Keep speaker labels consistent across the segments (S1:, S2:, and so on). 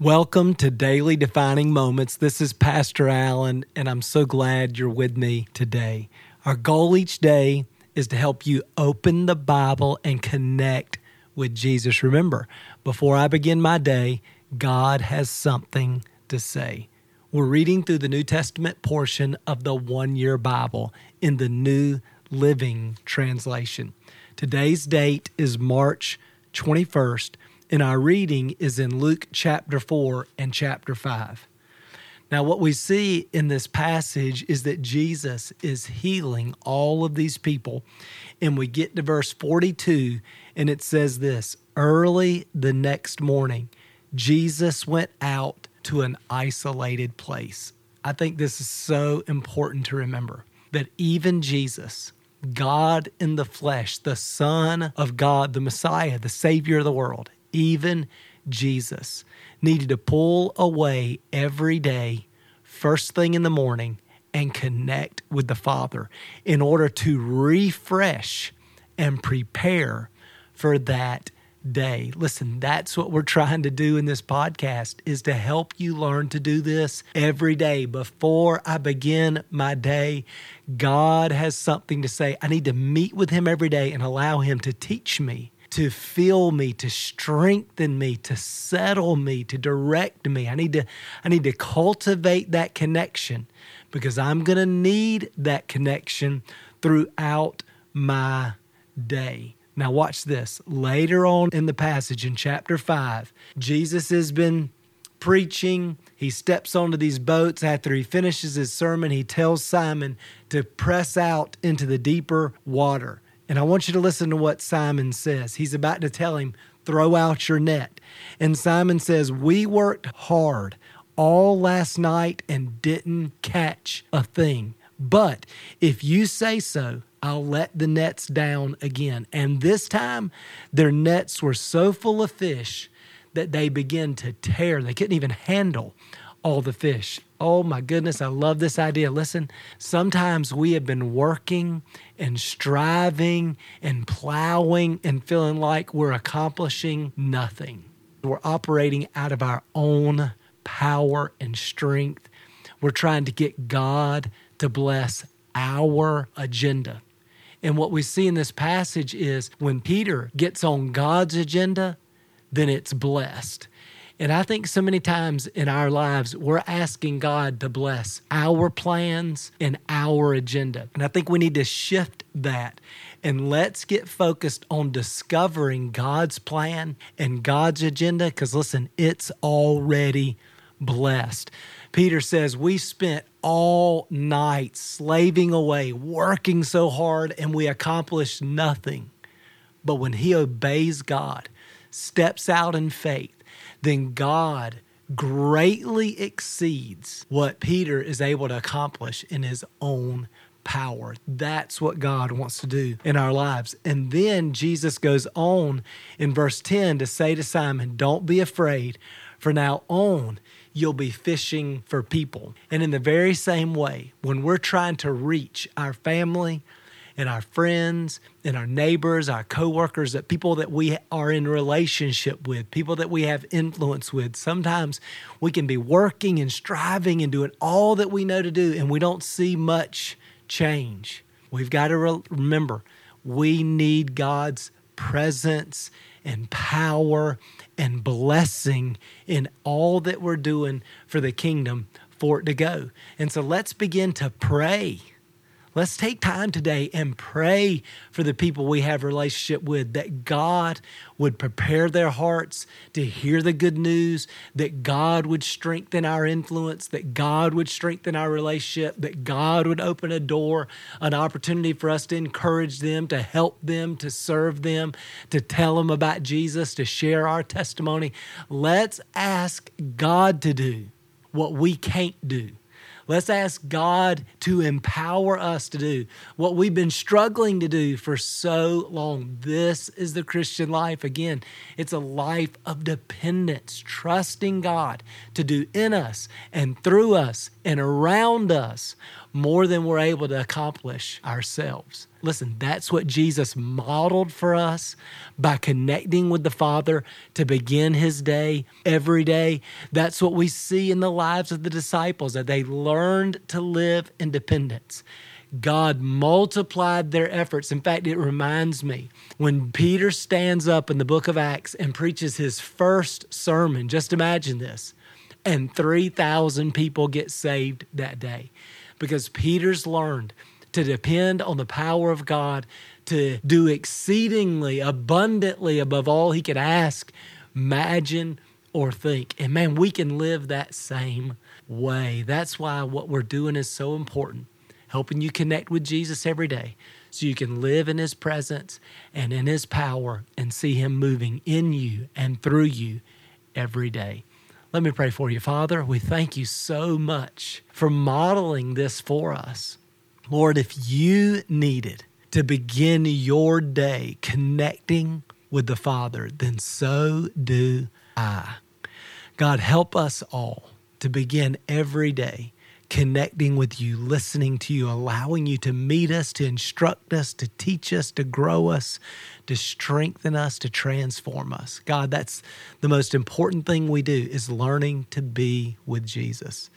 S1: Welcome to Daily Defining Moments. This is Pastor Allen, and I'm so glad you're with me today. Our goal each day is to help you open the Bible and connect with Jesus. Remember, before I begin my day, God has something to say. We're reading through the New Testament portion of the one year Bible in the New Living Translation. Today's date is March 21st and our reading is in Luke chapter 4 and chapter 5. Now, what we see in this passage is that Jesus is healing all of these people. And we get to verse 42, and it says this Early the next morning, Jesus went out to an isolated place. I think this is so important to remember that even Jesus, God in the flesh, the Son of God, the Messiah, the Savior of the world, even Jesus, needed to pull away every day, first thing in the morning, and connect with the Father in order to refresh and prepare for that day. Listen, that's what we're trying to do in this podcast is to help you learn to do this every day before I begin my day. God has something to say. I need to meet with him every day and allow him to teach me to fill me, to strengthen me, to settle me, to direct me. I need to I need to cultivate that connection because I'm going to need that connection throughout my day. Now watch this. Later on in the passage in chapter 5, Jesus has been preaching. He steps onto these boats after he finishes his sermon. He tells Simon to press out into the deeper water. And I want you to listen to what Simon says. He's about to tell him, throw out your net. And Simon says, We worked hard all last night and didn't catch a thing. But if you say so, I'll let the nets down again. And this time, their nets were so full of fish that they began to tear. They couldn't even handle all the fish. Oh my goodness, I love this idea. Listen, sometimes we have been working and striving and plowing and feeling like we're accomplishing nothing. We're operating out of our own power and strength. We're trying to get God to bless our agenda. And what we see in this passage is when Peter gets on God's agenda, then it's blessed. And I think so many times in our lives, we're asking God to bless our plans and our agenda. And I think we need to shift that and let's get focused on discovering God's plan and God's agenda because listen, it's already blessed. Peter says, We spent all night slaving away, working so hard, and we accomplished nothing. But when he obeys God, steps out in faith, then God greatly exceeds what Peter is able to accomplish in his own power. That's what God wants to do in our lives. And then Jesus goes on in verse 10 to say to Simon, Don't be afraid, for now on you'll be fishing for people. And in the very same way, when we're trying to reach our family, and our friends and our neighbors, our coworkers, that people that we are in relationship with, people that we have influence with. Sometimes we can be working and striving and doing all that we know to do, and we don't see much change. We've got to re- remember we need God's presence and power and blessing in all that we're doing for the kingdom for it to go. And so let's begin to pray Let's take time today and pray for the people we have relationship with that God would prepare their hearts to hear the good news, that God would strengthen our influence, that God would strengthen our relationship, that God would open a door, an opportunity for us to encourage them, to help them, to serve them, to tell them about Jesus, to share our testimony. Let's ask God to do what we can't do. Let's ask God to empower us to do what we've been struggling to do for so long. This is the Christian life. Again, it's a life of dependence, trusting God to do in us and through us and around us more than we're able to accomplish ourselves. Listen, that's what Jesus modeled for us by connecting with the Father to begin his day every day. That's what we see in the lives of the disciples that they learned to live in dependence. God multiplied their efforts. In fact, it reminds me when Peter stands up in the book of Acts and preaches his first sermon, just imagine this, and 3,000 people get saved that day because Peter's learned to depend on the power of God to do exceedingly abundantly above all he could ask, imagine, or think. And man, we can live that same way. That's why what we're doing is so important helping you connect with Jesus every day so you can live in his presence and in his power and see him moving in you and through you every day. Let me pray for you. Father, we thank you so much for modeling this for us. Lord, if you needed to begin your day connecting with the Father, then so do I. God, help us all to begin every day connecting with you, listening to you, allowing you to meet us, to instruct us, to teach us, to grow us, to strengthen us, to transform us. God, that's the most important thing we do is learning to be with Jesus.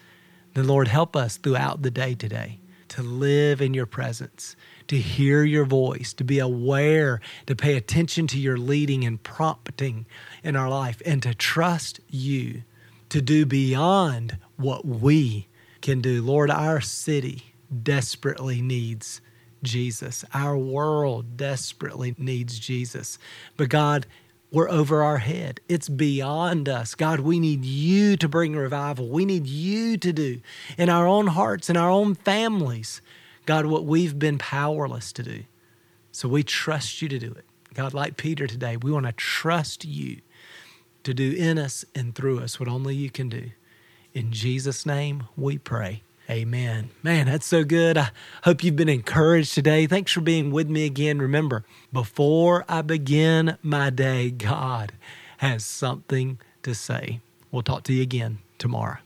S1: The Lord help us throughout the day today to live in your presence, to hear your voice, to be aware, to pay attention to your leading and prompting in our life, and to trust you to do beyond what we can do. Lord, our city desperately needs Jesus. Our world desperately needs Jesus. But God, we're over our head. It's beyond us. God, we need you to bring revival. We need you to do in our own hearts, in our own families, God, what we've been powerless to do. So we trust you to do it. God, like Peter today, we want to trust you to do in us and through us what only you can do. In Jesus' name we pray. Amen. Man, that's so good. I hope you've been encouraged today. Thanks for being with me again. Remember, before I begin my day, God has something to say. We'll talk to you again tomorrow.